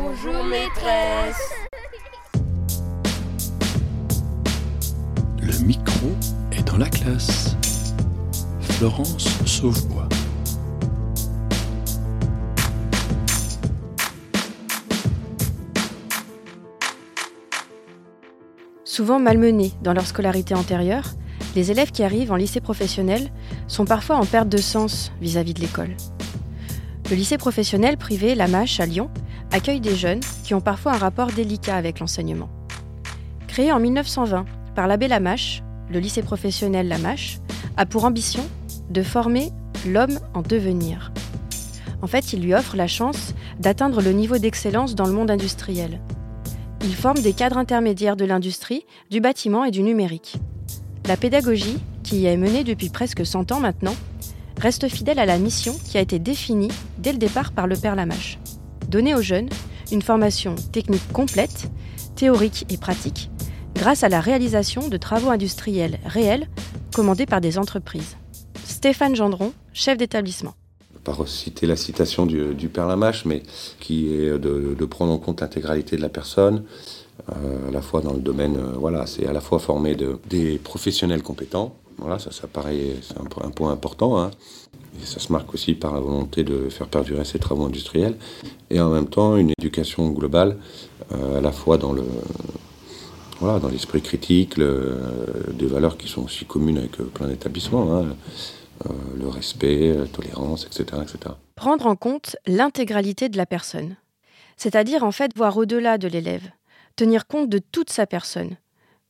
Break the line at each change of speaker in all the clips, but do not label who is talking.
Bonjour maîtresse.
Le micro est dans la classe. Florence Sauvebois.
Souvent malmenés dans leur scolarité antérieure, les élèves qui arrivent en lycée professionnel sont parfois en perte de sens vis-à-vis de l'école. Le lycée professionnel privé La Mâche à Lyon accueille des jeunes qui ont parfois un rapport délicat avec l'enseignement. Créé en 1920 par l'abbé Lamache, le lycée professionnel Lamache a pour ambition de former l'homme en devenir. En fait, il lui offre la chance d'atteindre le niveau d'excellence dans le monde industriel. Il forme des cadres intermédiaires de l'industrie, du bâtiment et du numérique. La pédagogie, qui y est menée depuis presque 100 ans maintenant, reste fidèle à la mission qui a été définie dès le départ par le père Lamache. Donner aux jeunes une formation technique complète, théorique et pratique, grâce à la réalisation de travaux industriels réels commandés par des entreprises. Stéphane Gendron, chef d'établissement.
Pas reciter la citation du, père Lamache, mais qui est de, prendre en compte l'intégralité de la personne, euh, à la fois dans le domaine, euh, voilà, c'est à la fois former de, des professionnels compétents, voilà, ça, paraît, un, point important, hein. Et ça se marque aussi par la volonté de faire perdurer ces travaux industriels, et en même temps une éducation globale, euh, à la fois dans le, voilà, dans l'esprit critique, des valeurs qui sont aussi communes avec plein d'établissements. Hein. Euh, le respect, la tolérance, etc., etc.
Prendre en compte l'intégralité de la personne. C'est-à-dire en fait voir au-delà de l'élève, tenir compte de toute sa personne,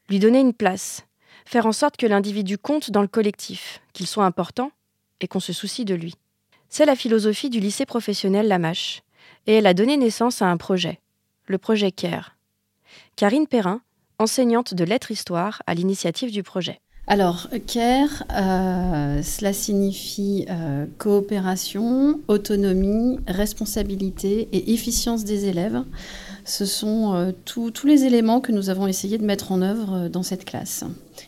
lui donner une place, faire en sorte que l'individu compte dans le collectif, qu'il soit important et qu'on se soucie de lui. C'est la philosophie du lycée professionnel Lamache, et elle a donné naissance à un projet, le projet CARE. Karine Perrin, enseignante de lettres-histoire à l'initiative du projet.
Alors, CARE, euh, cela signifie euh, coopération, autonomie, responsabilité et efficience des élèves. Ce sont euh, tous les éléments que nous avons essayé de mettre en œuvre euh, dans cette classe.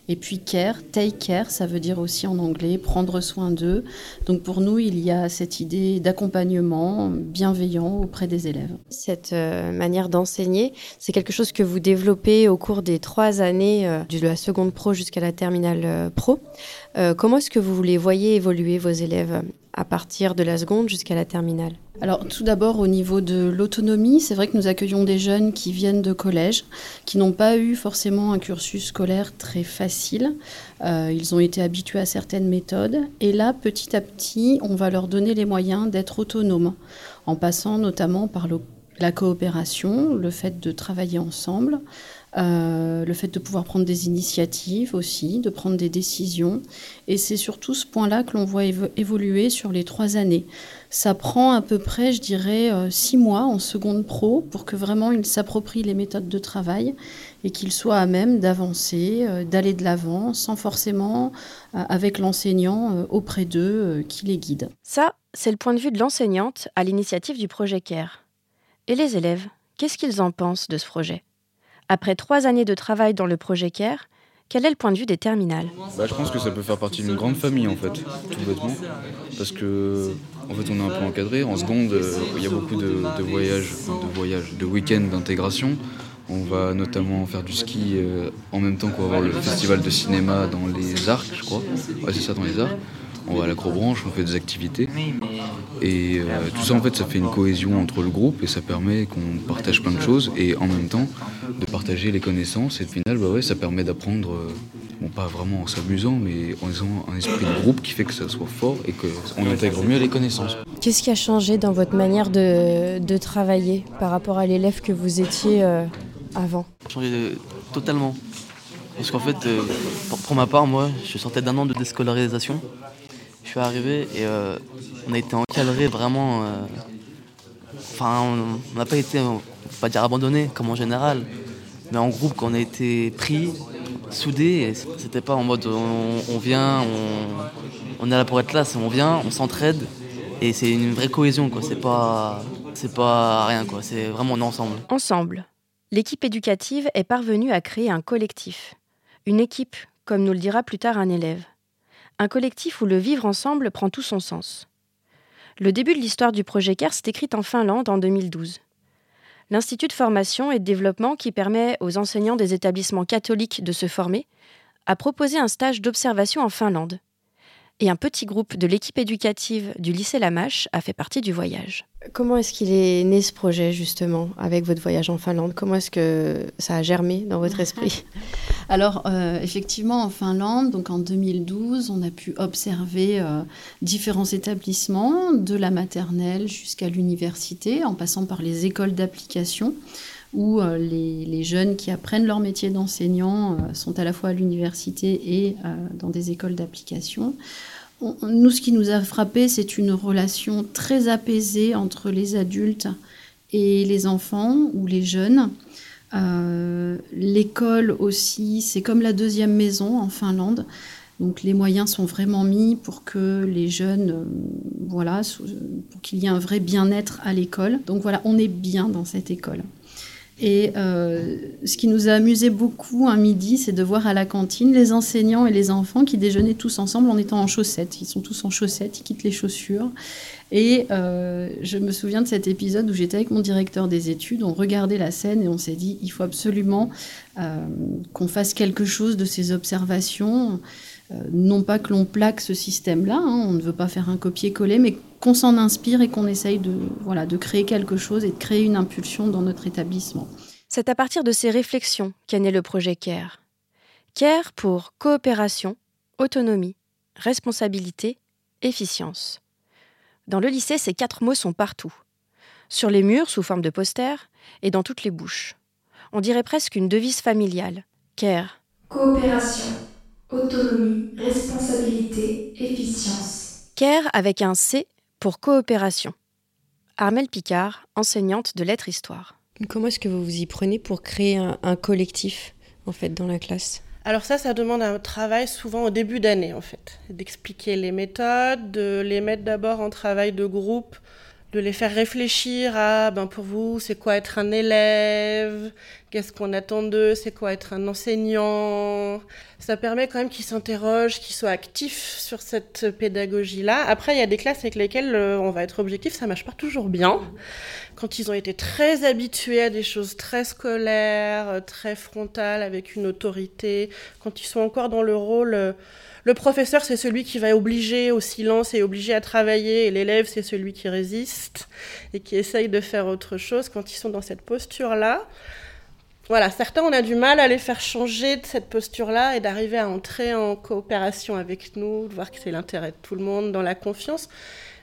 Et puis care, take care, ça veut dire aussi en anglais prendre soin d'eux. Donc pour nous, il y a cette idée d'accompagnement bienveillant auprès des élèves.
Cette euh, manière d'enseigner, c'est quelque chose que vous développez au cours des trois années de la seconde pro jusqu'à la terminale pro. Comment est-ce que vous les voyez évoluer, vos élèves, à partir de la seconde jusqu'à la terminale
alors tout d'abord au niveau de l'autonomie, c'est vrai que nous accueillons des jeunes qui viennent de collège, qui n'ont pas eu forcément un cursus scolaire très facile. Euh, ils ont été habitués à certaines méthodes et là petit à petit on va leur donner les moyens d'être autonomes en passant notamment par la coopération, le fait de travailler ensemble, euh, le fait de pouvoir prendre des initiatives aussi, de prendre des décisions. Et c'est surtout ce point-là que l'on voit évo évoluer sur les trois années. Ça prend à peu près, je dirais, euh, six mois en seconde pro pour que vraiment il s'approprie les méthodes de travail et qu'il soit à même d'avancer, euh, d'aller de l'avant, sans forcément avec l'enseignant auprès d'eux qui les guide.
Ça, c'est le point de vue de l'enseignante à l'initiative du projet CARE. Et les élèves, qu'est-ce qu'ils en pensent de ce projet? Après trois années de travail dans le projet CARE, quel est le point de vue des terminales?
Bah, Je pense que ça peut faire partie d'une grande famille en fait, tout bêtement. Parce que en fait, on est un peu encadré. En seconde, euh, il y a beaucoup de, de voyages, de voyages, de week-ends d'intégration. On va notamment faire du ski euh, en même temps qu'on va avoir le festival de cinéma dans les arcs, je crois. Ouais, c'est ça, dans les arcs. On va à l'acrobranche, on fait des activités. Et euh, tout ça, en fait, ça fait une cohésion entre le groupe et ça permet qu'on partage plein de choses et en même temps de partager les connaissances. Et au final, bah ouais, ça permet d'apprendre, euh, bon, pas vraiment en s'amusant, mais en ayant un esprit de groupe qui fait que ça soit fort et qu'on intègre mieux les connaissances.
Qu'est-ce qui a changé dans votre manière de, travailler par rapport à l'élève que vous étiez avant
Changé de- totalement. Parce qu'en fait, euh, pour, pour ma part, moi, je sortais d'un an de déscolarisation. Je suis arrivé et euh, on a été encadré vraiment. euh, Enfin, on n'a pas été, on va pas dire abandonné comme en général, mais en groupe, qu'on a été pris, soudés. et C'était pas en mode on, on vient, on, on est là pour être là, c'est on vient, on s'entraide. Et c'est une vraie cohésion, quoi. C'est pas, c'est pas rien, quoi. C'est vraiment on est ensemble.
Ensemble, l'équipe éducative est parvenue à créer un collectif. Une équipe, comme nous le dira plus tard un élève. Un collectif où le vivre ensemble prend tout son sens. Le début de l'histoire du projet CARE s'est écrit en Finlande en 2012. l'Institut de formation et de développement qui permet aux enseignants des établissements catholiques de se former a proposé un stage d'observation en Finlande. Et un petit groupe de l'équipe éducative du lycée Lamache a fait partie du voyage. Comment est-ce qu'il est né ce projet justement avec votre voyage en Finlande? Comment est-ce que ça a germé dans votre esprit?
Alors euh, effectivement en Finlande, donc en 2012, on a pu observer euh, différents établissements de la maternelle jusqu'à l'université, en passant par les écoles d'application où euh, les, les, jeunes qui apprennent leur métier d'enseignant sont à la fois à l'université et dans des écoles d'application nous, ce qui nous a frappé, c'est une relation très apaisée entre les adultes et les enfants ou les jeunes. Euh, l'école aussi, c'est comme la deuxième maison en Finlande. Donc les moyens sont vraiment mis pour que les jeunes, euh, voilà, pour qu'il y ait un vrai bien-être à l'école. Donc voilà, on est bien dans cette école. Et euh, ce qui nous a amusé beaucoup un midi, c'est de voir à la cantine les enseignants et les enfants qui déjeunaient tous ensemble en étant en chaussettes. Ils sont tous en chaussettes, ils quittent les chaussures. Et euh, je me souviens de cet épisode où j'étais avec mon directeur des études, on regardait la scène et on s'est dit, il faut absolument euh, qu'on fasse quelque chose de ces observations. non pas que l'on plaque ce système-là, hein, on ne veut pas faire un copier-coller, mais qu'on s'en inspire et qu'on essaye de, voilà, de créer quelque chose et de créer une impulsion dans notre établissement.
C'est à partir de ces réflexions qu'est né le projet CARE. CARE pour coopération, autonomie, responsabilité, efficience. Dans le lycée, ces quatre mots sont partout. Sur les murs sous forme de posters et dans toutes les bouches. On dirait presque une devise familiale. CARE.
Coopération, autonomie, responsabilité, efficience.
CARE avec un C pour coopération. Armelle Picard, enseignante de lettres-histoire. Comment est-ce que vous vous y prenez pour créer un, collectif en fait dans la classe?
Alors ça, ça demande un travail souvent au début d'année en fait, d'expliquer les méthodes, de les mettre d'abord en travail de groupe de les faire réfléchir à, ben pour vous, c'est quoi être un élève, qu'est-ce qu'on attend d'eux, c'est quoi être un enseignant? Ça permet quand même qu'ils s'interrogent, qu'ils soient actifs sur cette pédagogie-là. Après, il y a des classes avec lesquelles euh, on va être objectif, ça marche pas toujours bien. Quand ils ont été très habitués à des choses très scolaires, euh, très frontales, avec une autorité, quand ils sont encore dans le rôle euh, le professeur, c'est celui qui va obliger au silence et obliger à travailler, et l'élève, c'est celui qui résiste et qui essaye de faire autre chose quand ils sont dans cette posture-là. Voilà, certains, on a du mal à les faire changer de cette posture-là et d'arriver à entrer en coopération avec nous, de voir que c'est l'intérêt de tout le monde, dans la confiance.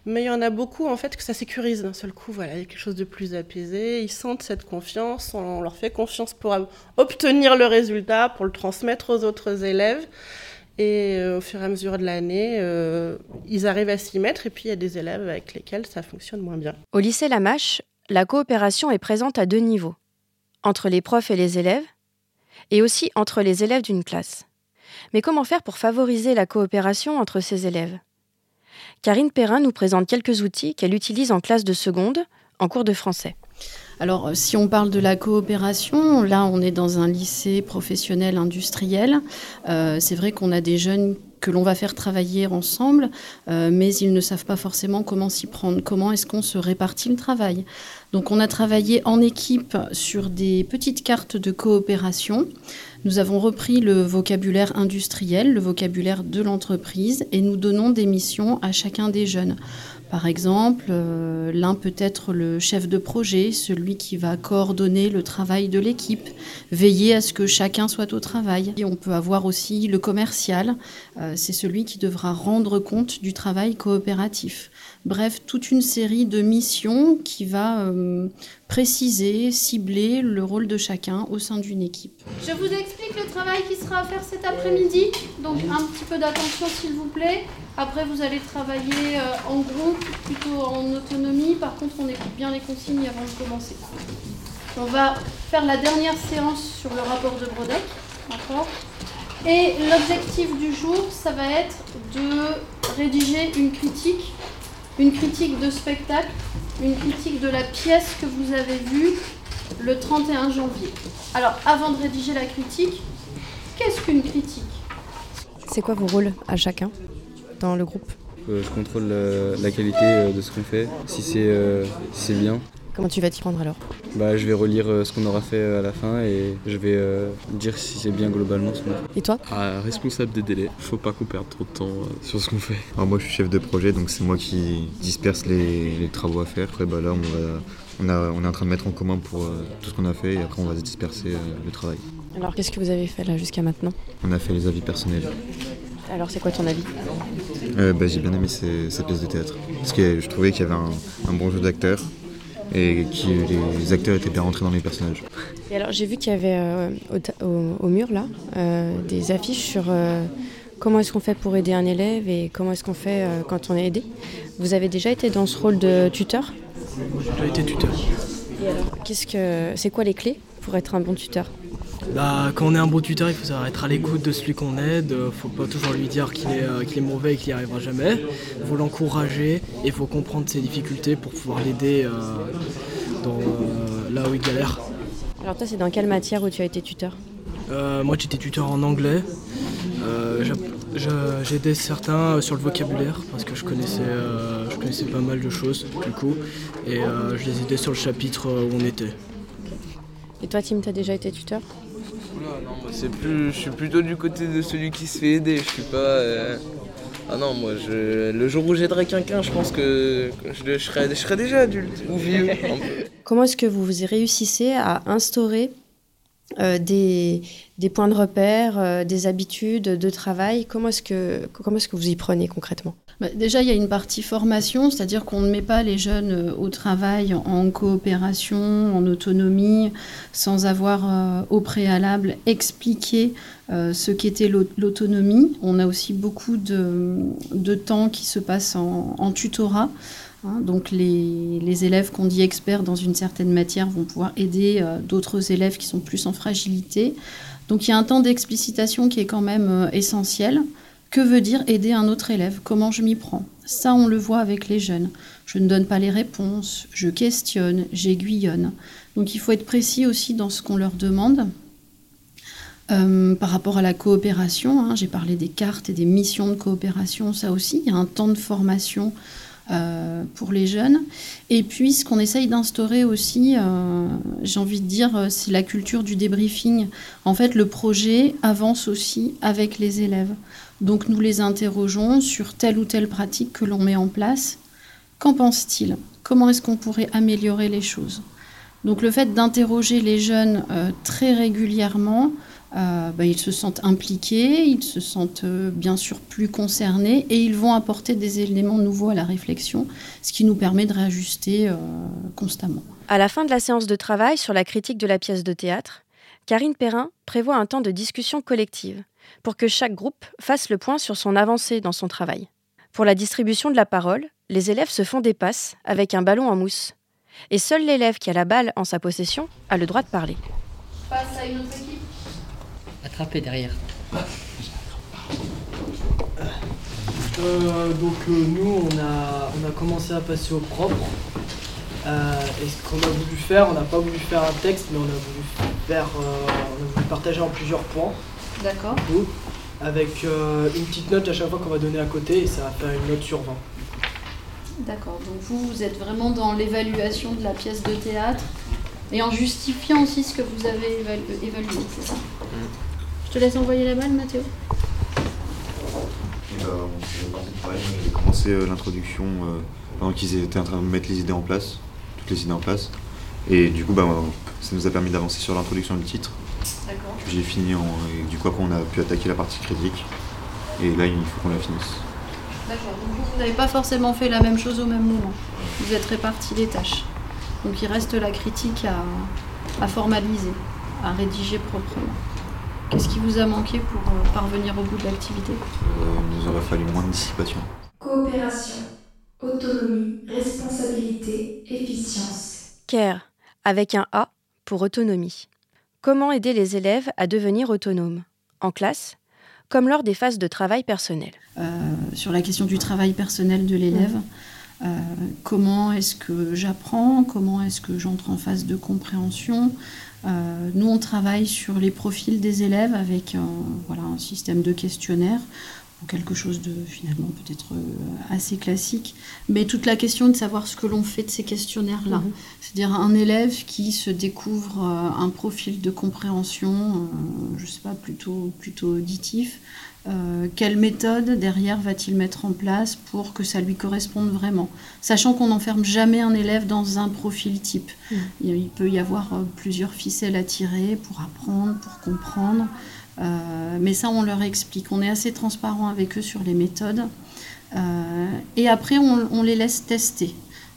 Mais il y en a beaucoup, en fait, que ça sécurise d'un seul coup. Voilà, il y a quelque chose de plus apaisé. Ils sentent cette confiance, on leur fait confiance pour obtenir le résultat, pour le transmettre aux autres élèves. Et euh, au fur et à mesure de l'année, euh, ils arrivent à s'y mettre. Et puis, il y a des élèves avec lesquels ça fonctionne moins bien.
Au lycée Lamache, la coopération est présente à deux niveaux entre les profs et les élèves, et aussi entre les élèves d'une classe. Mais comment faire pour favoriser la coopération entre ces élèves? Karine Perrin nous présente quelques outils qu'elle utilise en classe de seconde, en cours de français.
Alors, euh, si on parle de la coopération, là, on est dans un lycée professionnel industriel. Euh, c'est vrai qu'on a des jeunes que l'on va faire travailler ensemble, euh, mais ils ne savent pas forcément comment s'y prendre, comment est-ce qu'on se répartit le travail. Donc on a travaillé en équipe sur des petites cartes de coopération. Nous avons repris le vocabulaire industriel, le vocabulaire de l'entreprise, et nous donnons des missions à chacun des jeunes. Par exemple, euh, l'un peut être le chef de projet, celui qui va coordonner le travail de l'équipe, veiller à ce que chacun soit au travail. Et on peut avoir aussi le commercial, euh, c'est celui qui devra rendre compte du travail coopératif. Bref, toute une série de missions qui va euh, préciser, cibler le rôle de chacun au sein d'une équipe.
Je vous explique le travail qui sera à faire cet après-midi. Donc un petit peu d'attention s'il vous plaît. Après vous allez travailler euh, en groupe, plutôt en autonomie. Par contre on écoute bien les consignes avant de commencer. On va faire la dernière séance sur le rapport de Brodeck. Et l'objectif du jour, ça va être de rédiger une critique une critique de spectacle, une critique de la pièce que vous avez vue le 31 janvier. Alors, avant de rédiger la critique, qu'est-ce qu'une critique?
C'est quoi vos rôles à chacun dans le groupe?
Euh, Je contrôle la, qualité euh, de ce qu'on fait, si c'est euh, bien.
Comment tu vas t'y prendre alors
Bah, je vais relire euh, ce qu'on aura fait euh, à la fin et je vais euh, dire si c'est bien globalement ce qu'on a fait.
Et toi
ah, Responsable des délais, faut pas qu'on perde trop de temps sur ce qu'on fait.
Alors moi je suis chef de projet donc c'est moi qui disperse les, les, travaux à faire. Après bah là on, va, on, a, on, est en train de mettre en commun pour tout ce qu'on a fait et après on va se disperser le travail.
Alors qu'est-ce que vous avez fait là jusqu'à maintenant
On a fait les avis personnels.
Alors c'est quoi ton avis
bah, J'ai bien aimé cette pièce de théâtre parce que je trouvais qu'il y avait un, un bon jeu d'acteurs et que les acteurs étaient bien rentrés dans les personnages.
Et alors j'ai vu qu'il y avait euh, au, au, mur là euh, des affiches sur euh, comment est-ce qu'on fait pour aider un élève et comment est-ce qu'on fait quand on est aidé. Vous avez déjà été dans ce rôle de tuteur?
J'ai déjà été tuteur.
Et alors, qu'est-ce que c'est quoi les clés pour être un bon tuteur?
Bah, quand on est un bon tuteur, il faut savoir être à l'écoute de celui qu'on aide. Il faut pas toujours lui dire qu'il est, qu'il est mauvais et qu'il n'y arrivera jamais. Il faut l'encourager et il faut comprendre ses difficultés pour pouvoir l'aider dans, là où il galère.
Alors toi, c'est dans quelle matière où tu as été tuteur?
Euh, Moi, j'étais tuteur en anglais. Euh, J'aidais certains sur le vocabulaire parce que je connaissais, euh, je connaissais pas mal de choses du coup. Et je les aidais sur le chapitre où on était.
Et toi, Tim, tu as déjà été tuteur?
C'est plus, je suis plutôt du côté de celui qui se fait aider. Je suis pas. Ah non, moi, le jour où j'aiderai quelqu'un, je pense que je, serai, déjà adulte ou vieux.
Comment est-ce que vous réussissez à instaurer euh, des, des, points de repère, euh, des habitudes de travail? Comment est-ce que, comment est que vous y prenez concrètement?
Bah, Déjà, il y a une partie formation, c'est-à-dire qu'on ne met pas les jeunes euh, au travail en coopération, en autonomie, sans avoir au préalable expliqué ce qu'était l'autonomie. On a aussi beaucoup de, temps qui se passe en, tutorat. Hein, donc les, élèves qu'on dit experts dans une certaine matière vont pouvoir aider euh, d'autres élèves qui sont plus en fragilité. Donc il y a un temps d'explicitation qui est quand même euh, essentiel. Que veut dire aider un autre élève? Comment je m'y prends? Ça, on le voit avec les jeunes. Je ne donne pas les réponses, je questionne, j'aiguillonne. Donc il faut être précis aussi dans ce qu'on leur demande. Euh, par rapport à la coopération, hein, j'ai parlé des cartes et des missions de coopération, ça aussi, il y a un temps de formation pour les jeunes. Et puis, ce qu'on essaye d'instaurer aussi, euh, j'ai envie de dire, euh, c'est la culture du débriefing. En fait, le projet avance aussi avec les élèves. Donc, nous les interrogeons sur telle ou telle pratique que l'on met en place. Qu'en pense-t-il? Comment est-ce qu'on pourrait améliorer les choses? Donc, le fait d'interroger les jeunes très régulièrement, euh, bah, ils se sentent impliqués, ils se sentent euh, bien sûr plus concernés et ils vont apporter des éléments nouveaux à la réflexion, ce qui nous permet de réajuster euh, constamment.
À la fin de la séance de travail sur la critique de la pièce de théâtre, Karine Perrin prévoit un temps de discussion collective pour que chaque groupe fasse le point sur son avancée dans son travail. Pour la distribution de la parole, les élèves se font des passes avec un ballon en mousse. Et seul l'élève qui a la balle en sa possession a le droit de parler.
Passe à une autre
derrière.
Euh, donc euh, nous, on a, on a commencé à passer au propre. Euh, et ce qu'on a voulu faire, on n'a pas voulu faire un texte, mais on a voulu faire, on a voulu partager en plusieurs points.
D'accord.
Avec une petite note à chaque fois qu'on va donner à côté, et ça va faire une note sur 20.
D'accord. Donc vous, vous êtes vraiment dans l'évaluation de la pièce de théâtre et en justifiant aussi ce que vous avez évalué, c'est ça? Mm. Je te laisse envoyer la balle, Mathéo.
J'ai commencé euh, l'introduction euh, pendant qu'ils étaient en train de mettre les idées en place, toutes les idées en place. Et du coup, bah, ça nous a permis d'avancer sur l'introduction du titre.
D'accord.
J'ai fini, en, et du coup, après, on a pu attaquer la partie critique. Et là, il faut qu'on la finisse.
D'accord. Donc, vous n'avez pas forcément fait la même chose au même moment. Vous êtes répartis les tâches. Donc, il reste la critique à, à formaliser, à rédiger proprement. Qu'est-ce qui vous a manqué pour euh, parvenir au bout de l'activité?
Euh, Il nous aurait fallu moins de dissipation.
Coopération, autonomie, responsabilité, efficience.
CARE, avec un A pour autonomie. Comment aider les élèves à devenir autonomes? En classe, comme lors des phases de travail personnel.
Euh, sur la question du travail personnel de l'élève, mmh. comment est-ce que j'apprends? Comment est-ce que j'entre en phase de compréhension? Euh, nous, on travaille sur les profils des élèves avec un, voilà, un système de questionnaire quelque chose de finalement peut-être assez classique. Mais toute la question de savoir ce que l'on fait de ces questionnaires-là.
Mhm.
C'est-à-dire un élève qui se découvre un profil de compréhension, je ne sais pas, plutôt, plutôt auditif, euh, quelle méthode derrière va-t-il mettre en place pour que ça lui corresponde vraiment? Sachant qu'on n'enferme jamais un élève dans un profil type.
Mm.
Il peut y avoir euh, plusieurs ficelles à tirer pour apprendre, pour comprendre. Euh, mais ça, on leur explique. On est assez transparent avec eux sur les méthodes. et après, on, on les laisse tester.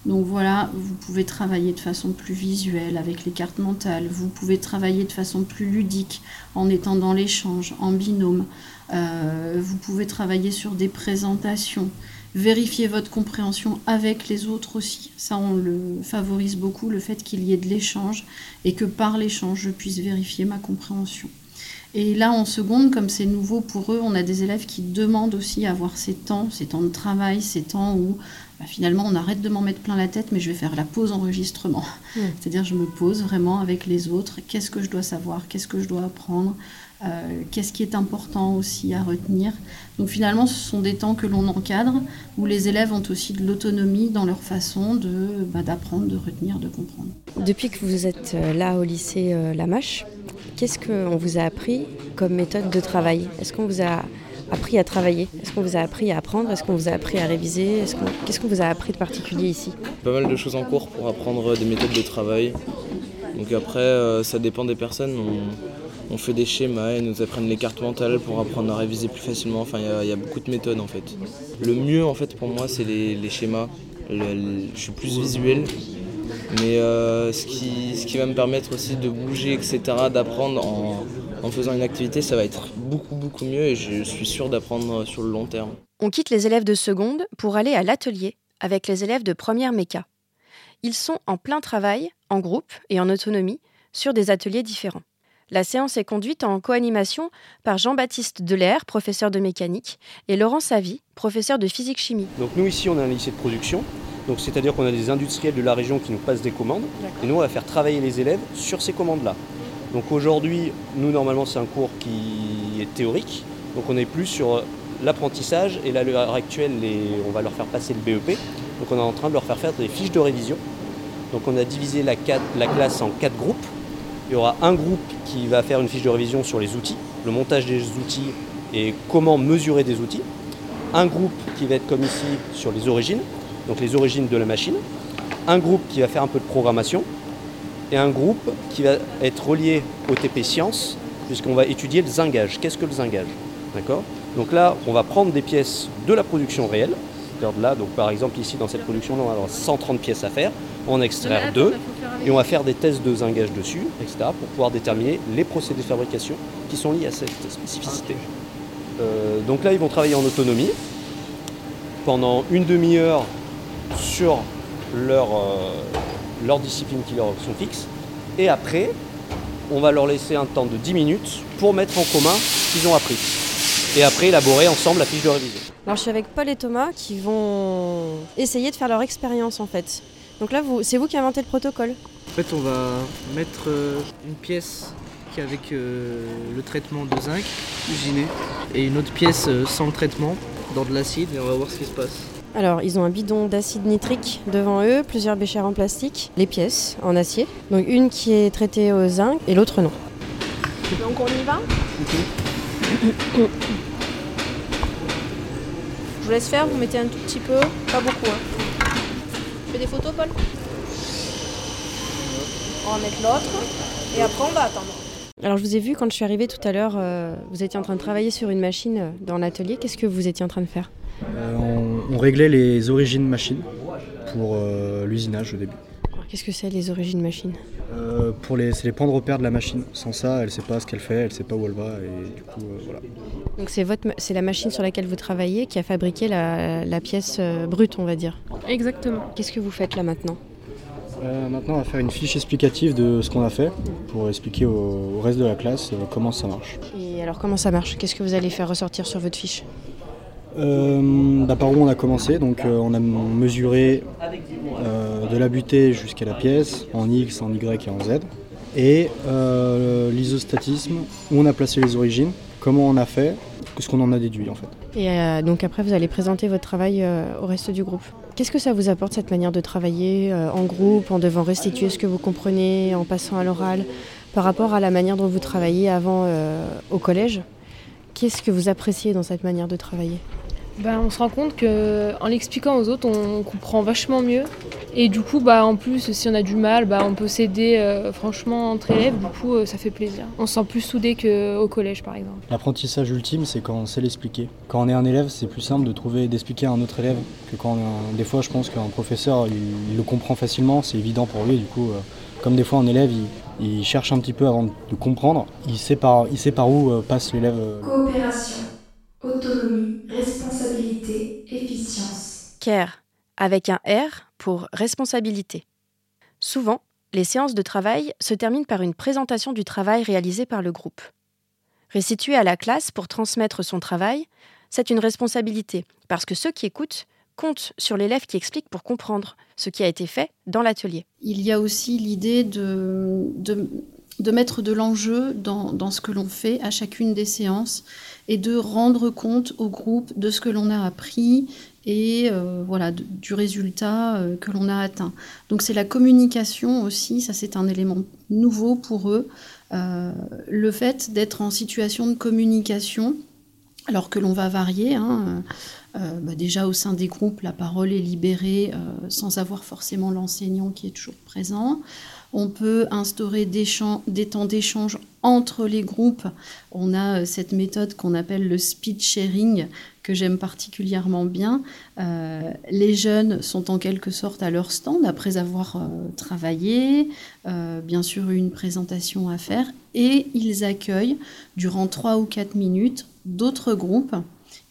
Donc voilà, vous pouvez travailler de façon plus visuelle avec les cartes mentales, vous pouvez travailler de façon plus ludique en étant dans l'échange, en binôme. Euh, vous pouvez travailler sur des présentations, vérifier votre compréhension avec les autres aussi. Ça, on le favorise beaucoup, le fait qu'il y ait de l'échange et que par l'échange, je puisse vérifier ma compréhension. Et là, en seconde, comme c'est nouveau pour eux, on a des élèves qui demandent aussi à avoir ces temps, ces temps de travail, ces temps où bah, finalement on arrête de m'en mettre plein la tête, mais je vais faire la pause enregistrement. C'est-à-dire je me pose vraiment avec les autres, qu'est-ce que je dois savoir, qu'est-ce que je dois apprendre, euh, qu'est-ce qui est important aussi à retenir? Donc finalement, ce sont des temps que l'on encadre, où les élèves ont aussi de l'autonomie dans leur façon de, bah, d'apprendre, de retenir, de comprendre.
Depuis que vous êtes euh, là au lycée euh, Lamache, qu'est-ce qu'on vous a appris comme méthode de travail? Est-ce qu'on vous a appris à travailler? Est-ce qu'on vous a appris à apprendre? Est-ce qu'on vous a appris à réviser? Qu'est-ce qu'on vous a appris de particulier ici?
Pas mal de choses en cours pour apprendre des méthodes de travail. Donc après, ça dépend des personnes on fait des schémas, ils nous apprennent les cartes mentales pour apprendre à réviser plus facilement. Enfin, il y, a beaucoup de méthodes en fait. Le mieux en fait pour moi, c'est les, schémas. je suis plus visuel, mais euh, ce, qui, va me permettre aussi de bouger, etc., d'apprendre en, en faisant une activité, ça va être beaucoup beaucoup mieux et je suis sûr d'apprendre sur le long terme.
On quitte les élèves de seconde pour aller à l'atelier avec les élèves de première méca. Ils sont en plein travail, en groupe et en autonomie, sur des ateliers différents. La séance est conduite en coanimation par Jean-Baptiste Delair, professeur de mécanique, et Laurent Savy, professeur de physique-chimie.
Donc nous ici on a un lycée de production, donc c'est-à-dire qu'on a des industriels de la région qui nous passent des commandes, et nous on va faire travailler les élèves sur ces commandes-là. Donc aujourd'hui, nous normalement c'est un cours qui est théorique, donc on est plus sur l'apprentissage, et là à l'heure actuelle on va leur faire passer le BEP, donc on est en train de leur faire faire des fiches de révision. Donc on a divisé la classe en quatre groupes. Il y aura un groupe qui va faire une fiche de révision sur les outils, le montage des outils et comment mesurer des outils. Un groupe qui va être comme ici sur les origines, donc les origines de la machine. Un groupe qui va faire un peu de programmation. Et un groupe qui va être relié au TP Sciences, puisqu'on va étudier le zingage. Qu'est-ce que le zingage? D'accord? Donc là, on va prendre des pièces de la production réelle. Là, donc par exemple ici dans cette production, on avoir 130 pièces à faire, en extraire deux et on va faire des tests de zingage dessus, etc., pour pouvoir déterminer les procédés de fabrication qui sont liés à cette spécificité. Euh, donc là, ils vont travailler en autonomie pendant une demi-heure sur leur, euh, leur discipline qui leur sont fixes, et après, on va leur laisser un temps de 10 minutes pour mettre en commun ce qu'ils ont appris, et après élaborer ensemble la fiche de révision.
Alors je suis avec Paul et Thomas qui vont essayer de faire leur expérience en fait. Donc là, c'est vous qui inventez le protocole
En fait, on va mettre euh, une pièce qui est avec euh, le traitement de zinc usiné et une autre pièce euh, sans le traitement dans de l'acide et on va voir ce qui se passe.
Alors, ils ont un bidon d'acide nitrique devant eux, plusieurs béchères en plastique, les pièces en acier. Donc, une qui est traitée au zinc et l'autre non.
Donc, on y va Je vous laisse faire, vous mettez un tout petit peu, pas beaucoup. Hein fais des photos, Paul? On va mettre l'autre et après on va attendre.
Alors je vous ai vu quand je suis arrivée tout à l'heure, euh, vous étiez en train de travailler sur une machine euh, dans l'atelier. Qu'est-ce que vous étiez en train de faire?
Euh, on, réglait les origines machine pour l'usinage au début.
Qu'est-ce que c'est les origines machine
pour les, C'est les points de repère de la machine. Sans ça, elle ne sait pas ce qu'elle fait, elle ne sait pas où elle va et du coup voilà.
Donc c'est votre, c'est la machine sur laquelle vous travaillez qui a fabriqué la, pièce brute, on va dire.
Exactement.
Qu'est-ce que vous faites là maintenant
Maintenant, on va faire une fiche explicative de ce qu'on a fait pour expliquer au, reste de la classe comment ça marche.
Et alors comment ça marche? Qu'est-ce que vous allez faire ressortir sur votre fiche?
Euh, bah, par où on a commencé, donc euh, on a mesuré euh, de la butée jusqu'à la pièce, en X, en Y et en Z. Et l'isostatisme, où on a placé les origines, comment on a fait, ce qu'on en a déduit en fait.
Et donc après, vous allez présenter votre travail au reste du groupe. Qu'est-ce que ça vous apporte cette manière de travailler en groupe, en devant restituer ce que vous comprenez, en passant à l'oral, par rapport à la manière dont vous travailliez avant au collège? Qu'est-ce que vous appréciez dans cette manière de travailler?
Bah, on se rend compte qu'en l'expliquant aux autres, on comprend vachement mieux. Et du coup, bah, en plus, si on a du mal, bah, on peut s'aider euh, franchement entre élèves. Du coup, euh, ça fait plaisir. On se sent plus soudé qu'au collège, par exemple.
L'apprentissage ultime, c'est quand on sait l'expliquer. Quand on est un élève, c'est plus simple de trouver d'expliquer à un autre élève que quand on des fois, je pense qu'un professeur, il, le comprend facilement, c'est évident pour lui. Du coup, euh, comme des fois un élève, il, cherche un petit peu avant de comprendre, il sait par, il sait par où passe l'élève.
Coopération autonomie, responsabilité, efficience.
CARE, avec un R pour responsabilité. Souvent, les séances de travail se terminent par une présentation du travail réalisé par le groupe. Restituer à la classe pour transmettre son travail, c'est une responsabilité, parce que ceux qui écoutent comptent sur l'élève qui explique pour comprendre ce qui a été fait dans l'atelier.
Il y a aussi l'idée de, de, de, mettre de l'enjeu dans, dans, ce que l'on fait à chacune des séances et de rendre compte au groupe de ce que l'on a appris et euh, voilà du résultat euh, que l'on a atteint. Donc c'est la communication aussi, ça c'est un élément nouveau pour eux. Euh, le fait d'être en situation de communication, alors que l'on va varier. Hein, bah déjà au sein des groupes, la parole est libérée sans avoir forcément l'enseignant qui est toujours présent. On peut instaurer des, temps d'échange entre les groupes. On a euh, cette méthode qu'on appelle le speed sharing, que j'aime particulièrement bien. Euh, les jeunes sont en quelque sorte à leur stand après avoir euh, travaillé, bien sûr une présentation à faire, et ils accueillent durant 3 ou 4 minutes d'autres groupes.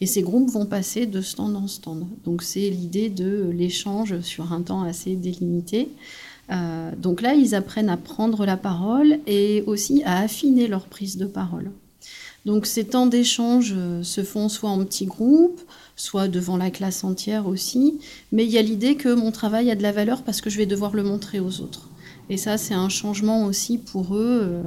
Et ces groupes vont passer de stand en stand. Donc c'est l'idée de l'échange sur un temps assez délimité. Euh, donc là, ils apprennent à prendre la parole et aussi à affiner leur prise de parole. Donc ces temps d'échange euh, se font soit en petits groupes, soit devant la classe entière aussi, mais il y a l'idée que mon travail a de la valeur parce que je vais devoir le montrer aux autres. Et ça, c'est un changement aussi pour eux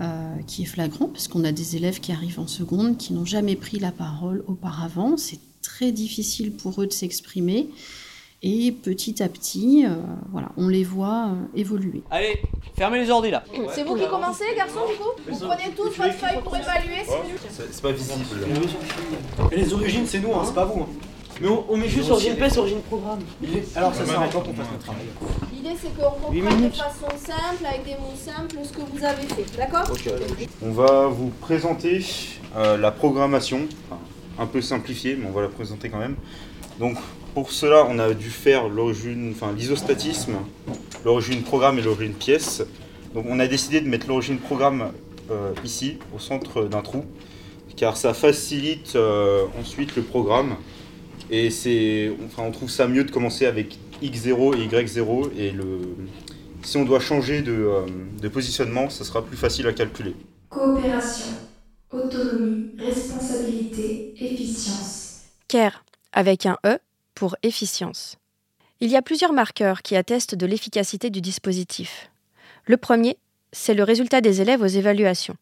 euh, qui est flagrant, parce qu'on a des élèves qui arrivent en seconde, qui n'ont jamais pris la parole auparavant. C'est très difficile pour eux de s'exprimer. Et petit à petit, euh, voilà, on les voit euh, évoluer.
Allez, fermez les ordi là.
C'est vous qui commencez, garçon, du coup Vous prenez tous votre feuille pour évaluer,
c'est C'est pas visible.
Et les origines, c'est nous, hein, c'est pas vous. Hein.
Mais on, met juste origine PS, origine programme.
Alors ça sert à quoi qu'on fasse notre travail
L'idée c'est qu'on comprenne de façon simple, avec des mots simples, ce que vous avez fait. D'accord
On va vous présenter euh, la programmation, un peu simplifiée, mais on va la présenter quand même. Donc pour cela, on a dû faire l'origine, enfin l'isostatisme, l'origine programme et l'origine pièce. Donc on a décidé de mettre l'origine programme euh, ici, au centre d'un trou, car ça facilite euh, ensuite le programme. Et c'est, enfin, on trouve ça mieux de commencer avec x0 et y0. Et le, si on doit changer de, euh, de positionnement, ça sera plus facile à calculer.
Coopération, autonomie, responsabilité, efficience.
CARE avec un E pour efficience. Il y a plusieurs marqueurs qui attestent de l'efficacité du dispositif. Le premier, c'est le résultat des élèves aux évaluations.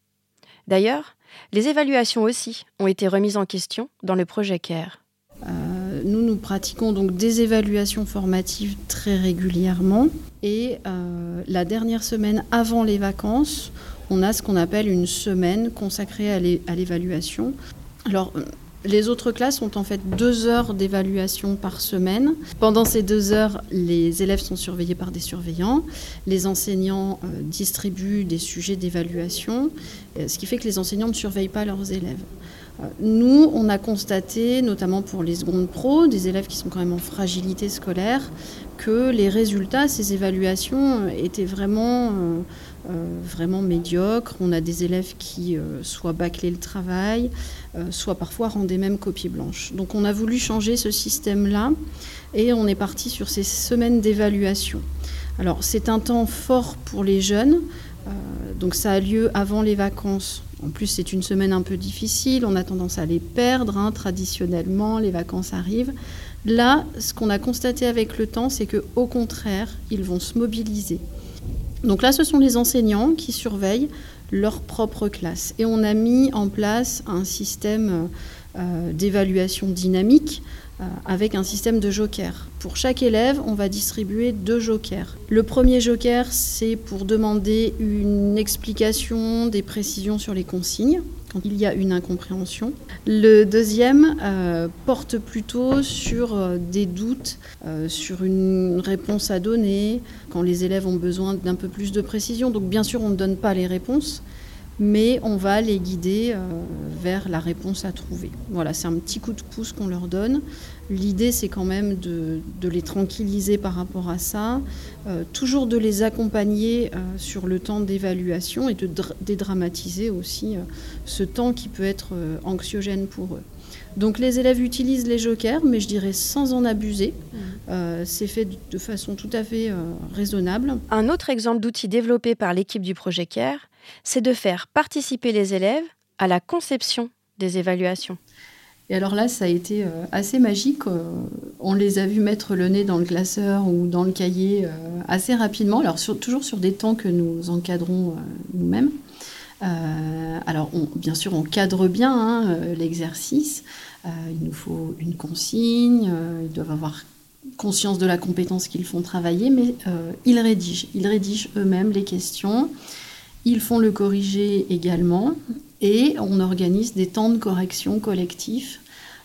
D'ailleurs, les évaluations aussi ont été remises en question dans le projet CARE.
Euh, nous, nous pratiquons donc des évaluations formatives très régulièrement. Et euh, la dernière semaine avant les vacances, on a ce qu'on appelle une semaine consacrée à l'évaluation. Alors, les autres classes ont en fait deux heures d'évaluation par semaine. Pendant ces deux heures, les élèves sont surveillés par des surveillants. Les enseignants euh, distribuent des sujets d'évaluation, euh, ce qui fait que les enseignants ne surveillent pas leurs élèves. Euh, nous, on a constaté, notamment pour les secondes pro, des élèves qui sont quand même en fragilité scolaire, que les résultats, ces évaluations étaient vraiment vraiment médiocre. On a des élèves qui euh, soit bâclaient le travail, euh, soit parfois rendaient même copie blanche. Donc on a voulu changer ce système-là et on est parti sur ces semaines d'évaluation. Alors c'est un temps fort pour les jeunes, donc ça a lieu avant les vacances. En plus c'est une semaine un peu difficile, on a tendance à les perdre hein, traditionnellement, les vacances arrivent. Là, ce qu'on a constaté avec le temps, c'est que au contraire, ils vont se mobiliser. Donc là, ce sont les enseignants qui surveillent leur propre classe. Et on a mis en place un système euh, d'évaluation dynamique euh, avec un système de jokers. Pour chaque élève, on va distribuer deux jokers. Le premier joker, c'est pour demander une explication, des précisions sur les consignes quand il y a une incompréhension. Le deuxième euh, porte plutôt sur euh, des doutes, euh, sur une réponse à donner, quand les élèves ont besoin d'un peu plus de précision. Donc bien sûr, on ne donne pas les réponses, mais on va les guider vers la réponse à trouver. Voilà, c'est un petit coup de pouce qu'on leur donne. L'idée, c'est quand même de, les tranquilliser par rapport à ça, toujours de les accompagner sur le temps d'évaluation et de dédramatiser aussi ce temps qui peut être anxiogène pour eux. Donc les élèves utilisent les jokers, mais je dirais sans en abuser. Mmh. Euh, c'est fait de façon tout à fait euh, raisonnable.
Un autre exemple d'outil développé par l'équipe du projet CARE, c'est de faire participer les élèves à la conception des évaluations.
Et alors là, ça a été euh, assez magique. on les a vus mettre le nez dans le classeur ou dans le cahier assez rapidement, alors toujours sur des temps que nous encadrons nous-mêmes. Euh, alors, bien sûr, on cadre bien hein, euh, l'exercice. Euh, il nous faut une consigne. ils doivent avoir conscience de la compétence qu'ils font travailler, mais ils rédigent. Ils rédigent eux-mêmes les questions. Ils font le corriger également. Et on organise des temps de correction collectifs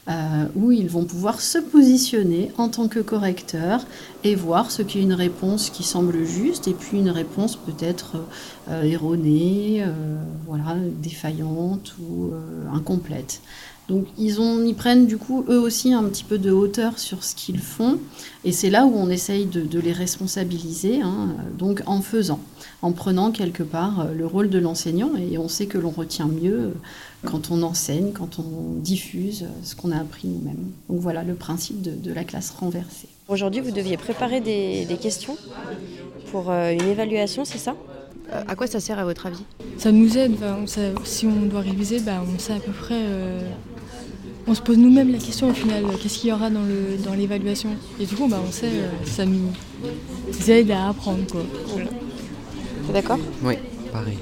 euh, où ils vont pouvoir se positionner en tant que correcteurs et voir ce qui est une réponse qui semble juste et puis une réponse peut-être euh, erronée, euh, voilà, défaillante ou incomplète. Donc ils, ont, ils prennent du coup eux aussi un petit peu de hauteur sur ce qu'ils font et c'est là où on essaye de, les responsabiliser, hein, donc en faisant, en prenant quelque part le rôle de l'enseignant et on sait que l'on retient mieux quand on enseigne, quand on diffuse ce qu'on a appris nous-mêmes. Donc voilà le principe de, la classe renversée.
Aujourd'hui, vous deviez préparer des, questions pour euh, une évaluation, c'est ça? Euh, À quoi ça sert à votre avis?
Ça nous aide. si on doit réviser, bah, on sait à peu près. Euh, on se pose nous-mêmes la question au final, qu'est-ce qu'il y aura dans l'évaluation Et du coup, bah, on sait, ça nous aide à apprendre. Quoi.
D'accord?
Oui, pareil.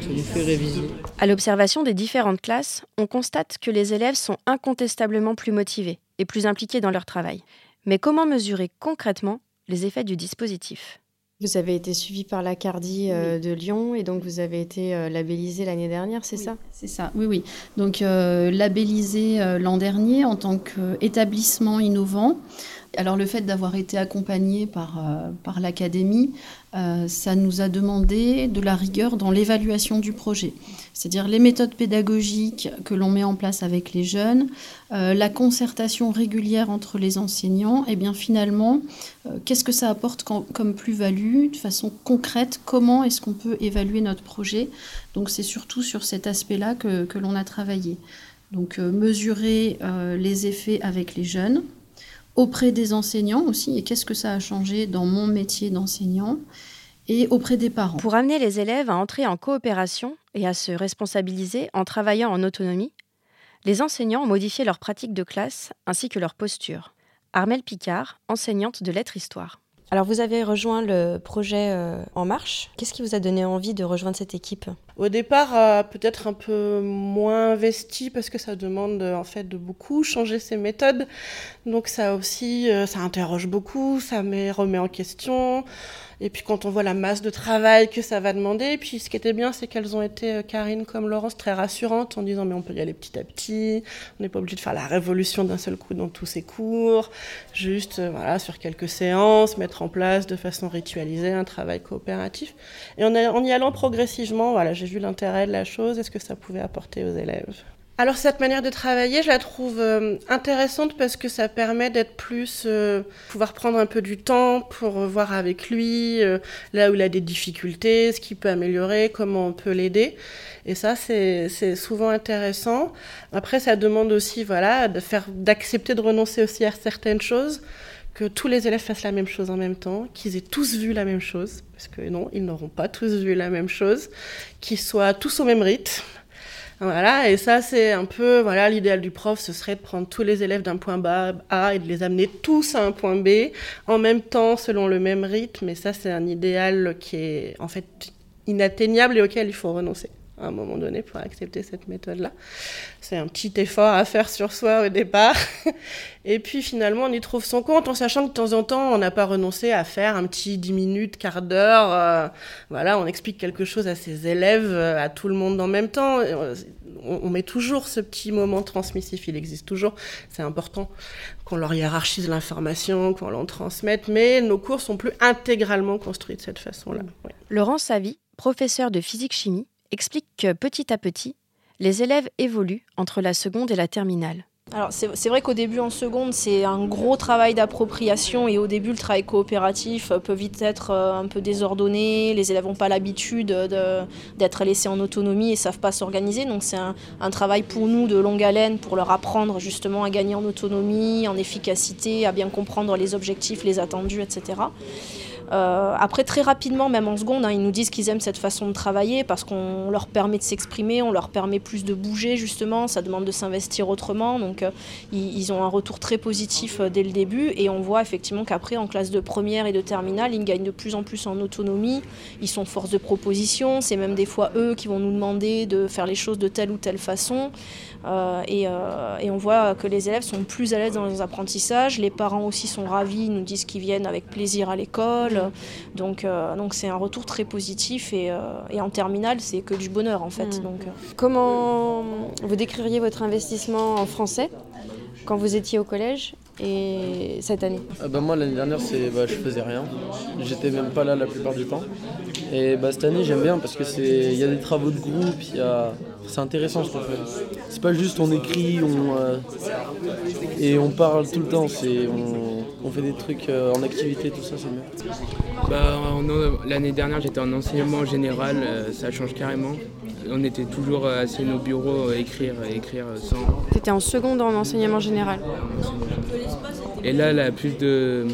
Ça nous fait réviser.
À l'observation des différentes classes, on constate que les élèves sont incontestablement plus motivés et plus impliqués dans leur travail. Mais comment mesurer concrètement les effets du dispositif?
Vous avez été suivi par la Cardi euh, de Lyon et donc vous avez été euh, labellisé l'année dernière, c'est ça? C'est ça, oui, oui. Donc euh, labellisé l'an dernier en tant qu'établissement innovant. Alors le fait d'avoir été accompagné par, par l'académie, euh, ça nous a demandé de la rigueur dans l'évaluation du projet. C'est-à-dire les méthodes pédagogiques que l'on met en place avec les jeunes, euh, la concertation régulière entre les enseignants, et bien finalement, qu'est-ce que ça apporte comme plus-value de façon concrète Comment est-ce qu'on peut évaluer notre projet? Donc c'est surtout sur cet aspect-là que, que l'on a travaillé. Donc mesurer les effets avec les jeunes, auprès des enseignants aussi, et qu'est-ce que ça a changé dans mon métier d'enseignant, et auprès des parents.
Pour amener les élèves à entrer en coopération et à se responsabiliser en travaillant en autonomie, les enseignants ont modifié leur pratique de classe ainsi que leur posture. Armelle Picard, enseignante de lettres-histoire. Alors vous avez rejoint le projet euh, En Marche. Qu'est-ce qui vous a donné envie de rejoindre cette équipe?
Au départ, euh, peut-être un peu moins investi parce que ça demande en fait de beaucoup changer ses méthodes. Donc ça aussi, euh, ça interroge beaucoup, ça me remet en question. Et puis quand on voit la masse de travail que ça va demander, et puis ce qui était bien, c'est qu'elles ont été, euh, Karine comme Laurence, très rassurantes en disant mais on peut y aller petit à petit, on n'est pas obligé de faire la révolution d'un seul coup dans tous ces cours, juste euh, voilà sur quelques séances, mettre en place de façon ritualisée un travail coopératif. Et en, y allant progressivement, voilà, j'ai vu l'intérêt de la chose et ce que ça pouvait apporter aux élèves? Alors cette manière de travailler, je la trouve euh, intéressante parce que ça permet d'être plus, euh, pouvoir prendre un peu du temps pour voir avec lui euh, là où il a des difficultés, ce qu'il peut améliorer, comment on peut l'aider. Et ça, c'est souvent intéressant. Après, ça demande aussi, voilà, de faire, d'accepter de renoncer aussi à certaines choses, que tous les élèves fassent la même chose en même temps, qu'ils aient tous vu la même chose, parce que non, ils n'auront pas tous vu la même chose, qu'ils soient tous au même rythme voilà, et ça, c'est un peu, voilà, l'idéal du prof, ce serait de prendre tous les élèves d'un point A et de les amener tous à un point B, en même temps, selon le même rythme. Et ça, c'est un idéal qui est, en fait, inatteignable et auquel il faut renoncer à un moment donné pour accepter cette méthode-là. C'est un petit effort à faire sur soi au départ. Et puis finalement, on y trouve son compte en sachant que de temps en temps, on n'a pas renoncé à faire un petit 10 minutes, quart d'heure. Euh, voilà, on explique quelque chose à ses élèves, euh, à tout le monde en même temps. On, on met toujours ce petit moment transmissif, il existe toujours. C'est important qu'on leur hiérarchise l'information, qu'on l'en transmette, mais nos cours sont plus intégralement construits de cette façon-là. Ouais.
Laurent Savy, professeur de physique-chimie, explique que petit à petit, les élèves évoluent entre la seconde et la terminale.
Alors c'est vrai qu'au début en seconde c'est un gros travail d'appropriation et au début le travail coopératif peut vite être euh, un peu désordonné, les élèves n'ont pas l'habitude d'être laissés en autonomie et savent pas s'organiser donc c'est un, travail pour nous de longue haleine pour leur apprendre justement à gagner en autonomie, en efficacité, à bien comprendre les objectifs, les attendus, etc. Euh, après, très rapidement, même en seconde, hein, ils nous disent qu'ils aiment cette façon de travailler parce qu'on leur permet de s'exprimer, on leur permet plus de bouger, justement, ça demande de s'investir autrement. Donc, euh, ils, ont un retour très positif euh, dès le début et on voit effectivement qu'après, en classe de première et de terminale, ils gagnent de plus en plus en autonomie. Ils sont force de proposition, c'est même des fois eux qui vont nous demander de faire les choses de telle ou telle façon. Euh, et, euh, et, on voit que les élèves sont plus à l'aise dans les apprentissages. Les parents aussi sont ravis, ils nous disent qu'ils viennent avec plaisir à l'école. Donc euh, donc c'est un retour très positif et, et en terminale c'est que du bonheur en fait.
Mmh.
Donc,
Comment vous décririez votre investissement en français quand vous étiez au collège et cette année?
Bah Moi, l'année dernière, c'est, bah, je faisais rien. J'étais même pas là la plupart du temps. Et bah, cette année, j'aime bien parce qu'il y a des travaux de groupe, y a... c'est intéressant ce qu'on fait. C'est pas juste on écrit on, euh, et on parle tout le temps, c'est, on, on fait des trucs euh, en activité, tout ça, c'est bien.
Bah, l'année dernière, j'étais en enseignement général, euh, ça change carrément. On était toujours assis nos bureaux, écrire, écrire sans.
Tu étais en seconde en enseignement général.
Et là, là, plus de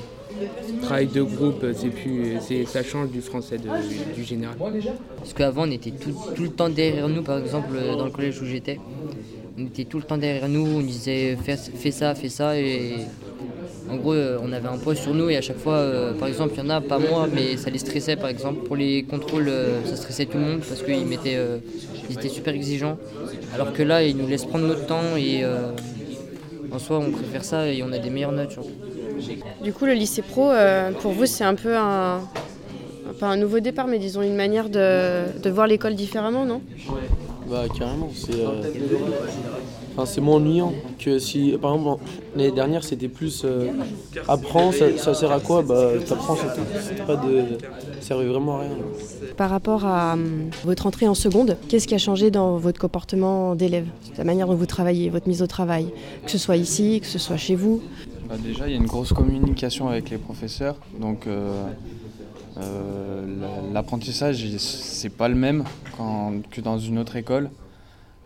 travail de groupe, c'est plus, ça change du français du général.
Parce qu'avant, on était tout, le temps derrière nous, par exemple, dans le collège où j'étais. On était tout le temps derrière nous, on disait fais, ça, fais ça, et en gros, on avait un poids sur nous, et à chaque fois, euh, par exemple, il y en a, pas moi, mais ça les stressait, par exemple. Pour les contrôles, euh, ça stressait tout le monde parce qu'ils euh, ils étaient super exigeants. Alors que là, ils nous laissent prendre notre temps, et en soi, on préfère ça, et on a des meilleures notes.
Du coup, le lycée pro, euh, pour vous, c'est un peu un, pas un nouveau départ, mais disons une manière de, de voir l'école différemment, non?
Bah carrément, c'est euh, enfin, c'est moins ennuyant que si, par exemple, l'année dernière, c'était plus euh, apprends, ça, ça, sert à quoi? Bah t'apprends, c'est tout. Pas de, ça servait vraiment à rien.
Par rapport à um, votre entrée en seconde, qu'est-ce qui a changé dans votre comportement d'élève? La manière dont vous travaillez, votre mise au travail, que ce soit ici, que ce soit chez vous?
Bah déjà, il y a une grosse communication avec les professeurs. Donc, euh, euh, l'apprentissage, c'est pas le même quand, que dans une autre école.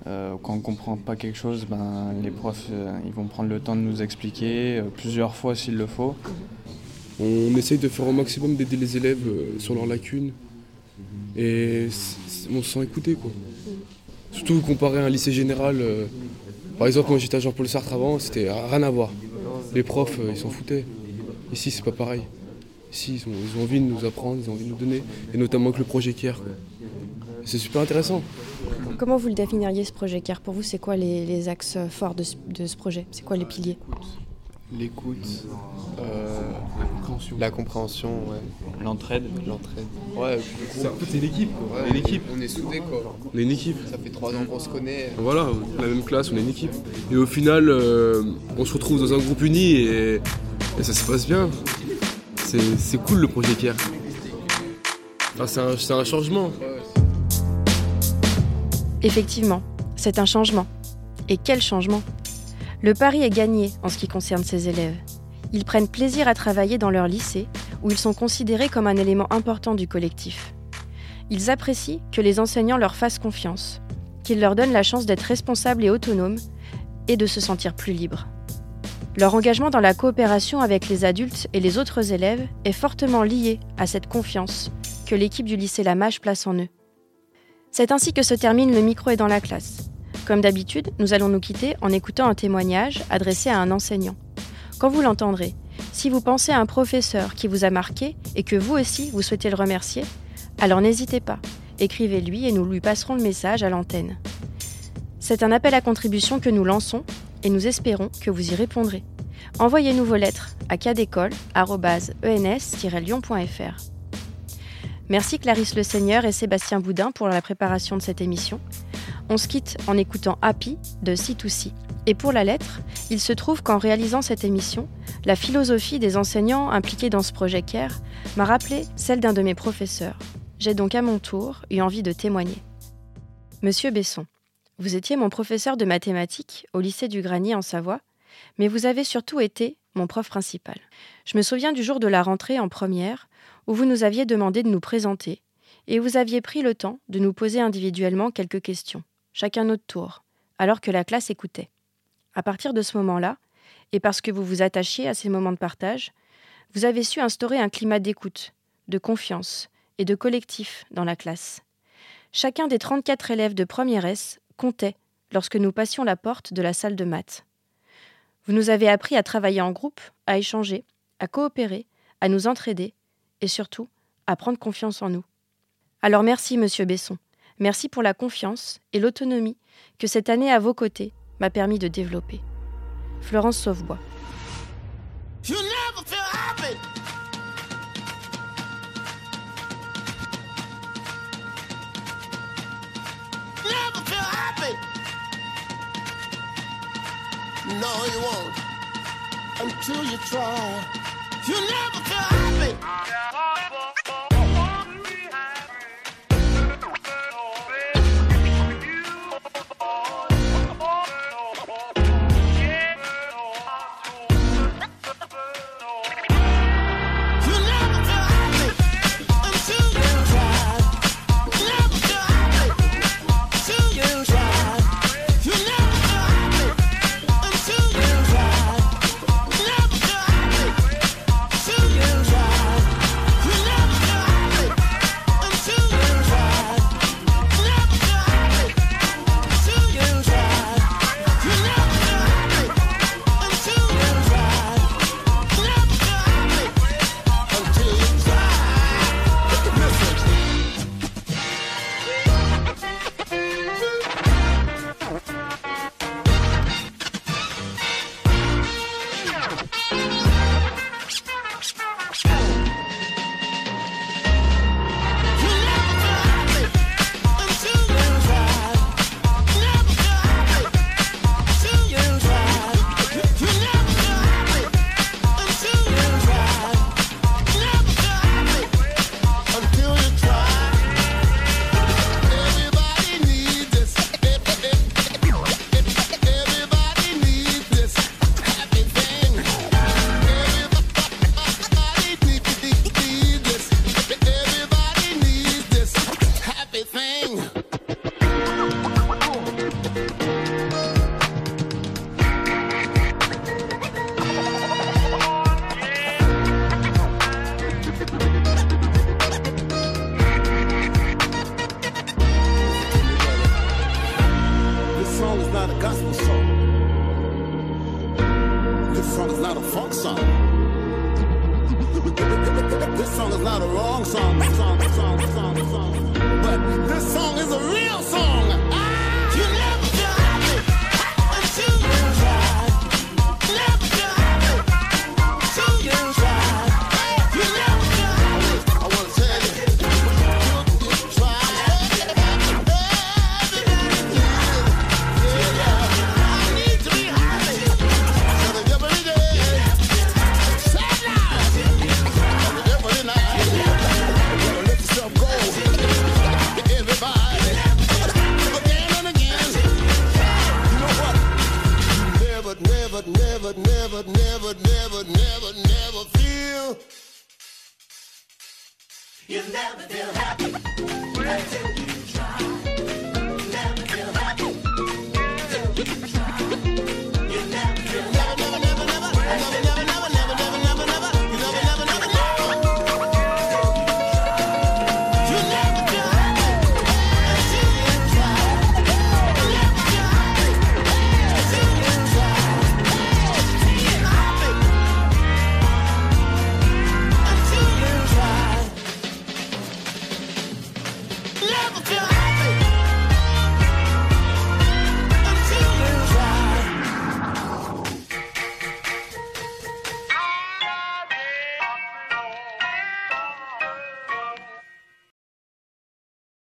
Euh, quand on ne comprend pas quelque chose, ben, les profs ils vont prendre le temps de nous expliquer plusieurs fois s'il le faut.
On essaye de faire au maximum d'aider les élèves sur leurs lacunes. Et on se sent écouté. Quoi. Surtout comparé à un lycée général. par exemple, moi j'étais à Jean-Paul Sartre avant, c'était rien à voir les profs, ils s'en foutaient. Ici, c'est pas pareil. Ici, ils ont, ils ont, envie de nous apprendre, ils ont envie de nous donner, et notamment avec le projet CARE. C'est super intéressant.
Comment vous le définiriez ce projet CARE Pour vous, c'est quoi les, les, axes forts de ce, de ce projet? C'est quoi les piliers?
L'écoute, euh,
la compréhension,
ouais.
l'entraide.
L'entraide.
Ouais,
c'est l'équipe.
Ouais,
on est.
On soudés quoi.
On est une équipe.
Ça fait trois ans qu'on se connaît.
Voilà, la même classe, on est une équipe. Et au final, euh, on se retrouve dans un groupe uni et, et ça se passe bien. C'est cool le projet Pierre. Enfin, c'est un, un changement.
Effectivement, c'est un changement. Et quel changement? Le pari est gagné en ce qui concerne ces élèves. Ils prennent plaisir à travailler dans leur lycée, où ils sont considérés comme un élément important du collectif. Ils apprécient que les enseignants leur fassent confiance, qu'ils leur donnent la chance d'être responsables et autonomes, et de se sentir plus libres. Leur engagement dans la coopération avec les adultes et les autres élèves est fortement lié à cette confiance que l'équipe du lycée Lamache place en eux. C'est ainsi que se termine le micro est dans la classe. Comme d'habitude, nous allons nous quitter en écoutant un témoignage adressé à un enseignant. Quand vous l'entendrez, si vous pensez à un professeur qui vous a marqué et que vous aussi vous souhaitez le remercier, alors n'hésitez pas.
écrivez-lui et nous lui passerons le message à l'antenne. C'est un appel à contribution que nous lançons et nous espérons que vous y répondrez. Envoyez-nous vos lettres à cadécole.ens-lyon.fr. Merci Clarisse Le Seigneur et Sébastien Boudin pour la préparation de cette émission. On se quitte en écoutant Happy de C2C. Et pour la lettre, il se trouve qu'en réalisant cette émission, la philosophie des enseignants impliqués dans ce projet CARE m'a rappelé celle d'un de mes professeurs. J'ai donc à mon tour eu envie de témoigner. Monsieur Besson, vous étiez mon professeur de mathématiques au lycée du Granier en Savoie, mais vous avez surtout été mon prof principal. Je me souviens du jour de la rentrée en première, où vous nous aviez demandé de nous présenter, et vous aviez pris le temps de nous poser individuellement quelques questions, chacun notre tour, alors que la classe écoutait. À partir de ce moment-là, et parce que vous vous attachiez à ces moments de partage, vous avez su instaurer un climat d'écoute, de confiance et de collectif dans la classe. Chacun des 34 élèves de première S comptait lorsque nous passions la porte de la salle de maths. Vous nous avez appris à travailler en groupe, à échanger, à coopérer, à nous entraider et surtout à prendre confiance en nous. Alors merci, monsieur Besson. Merci pour la confiance et l'autonomie que cette année à vos côtés m'a permis de développer. Florence Sauvebois.